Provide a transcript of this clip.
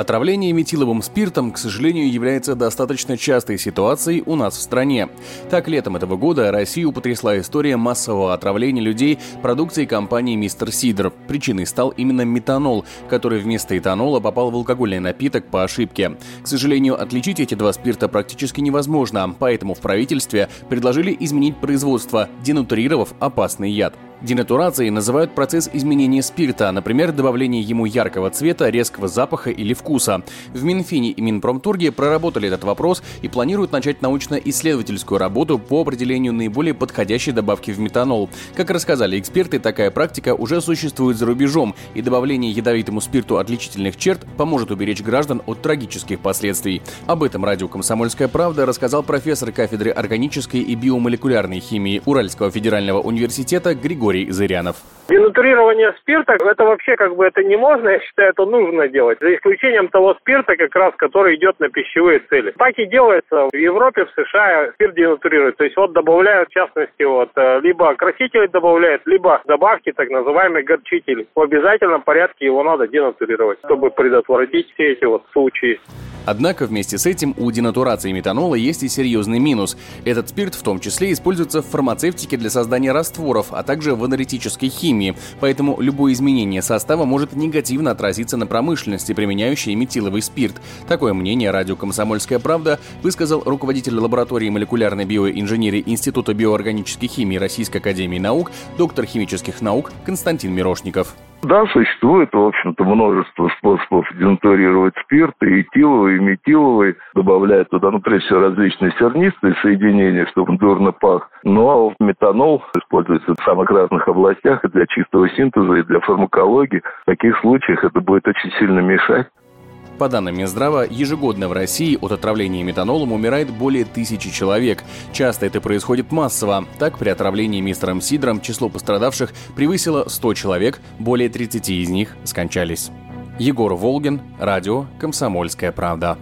Отравление метиловым спиртом, к сожалению, является достаточно частой ситуацией у нас в стране. Так, летом этого года Россию потрясла история массового отравления людей продукцией компании «Мистер Сидр». Причиной стал именно метанол, который вместо этанола попал в алкогольный напиток по ошибке. К сожалению, отличить эти два спирта практически невозможно, поэтому в правительстве предложили изменить производство, денатурировав опасный яд. Денатурацией называют процесс изменения спирта, например, добавление ему яркого цвета, резкого запаха или вкуса. В Минфине и Минпромторге проработали этот вопрос и планируют начать научно-исследовательскую работу по определению наиболее подходящей добавки в метанол. Как рассказали эксперты, такая практика уже существует за рубежом, и добавление ядовитому спирту отличительных черт поможет уберечь граждан от трагических последствий. Об этом радио «Комсомольская правда» рассказал профессор кафедры органической и биомолекулярной химии Уральского федерального университета Григорий Григорий Зырянов. Денатурирование спирта, это вообще как бы это не можно, я считаю, это нужно делать. За исключением того спирта, как раз, который идет на пищевые цели. Так и делается в Европе, в США спирт денатурируют. То есть вот добавляют, в частности, вот э, либо красители добавляют, либо добавки, так называемый горчитель. В обязательном порядке его надо денатурировать, чтобы предотвратить все эти вот случаи. Однако вместе с этим у денатурации метанола есть и серьезный минус. Этот спирт в том числе используется в фармацевтике для создания растворов, а также в аналитической химии. Поэтому любое изменение состава может негативно отразиться на промышленности, применяющей метиловый спирт. Такое мнение радио «Комсомольская правда» высказал руководитель лаборатории молекулярной биоинженерии Института биоорганической химии Российской академии наук, доктор химических наук Константин Мирошников. Да, существует, в общем-то, множество способов денатурировать спирт, и этиловый, и метиловый. Добавляют туда, ну, прежде всего, различные сернистые соединения, чтобы дурно пах. Ну, а метанол используется в самых разных областях, и для чистого синтеза, и для фармакологии. В таких случаях это будет очень сильно мешать. По данным Минздрава, ежегодно в России от отравления метанолом умирает более тысячи человек. Часто это происходит массово. Так, при отравлении мистером Сидром число пострадавших превысило 100 человек, более 30 из них скончались. Егор Волгин, радио «Комсомольская правда».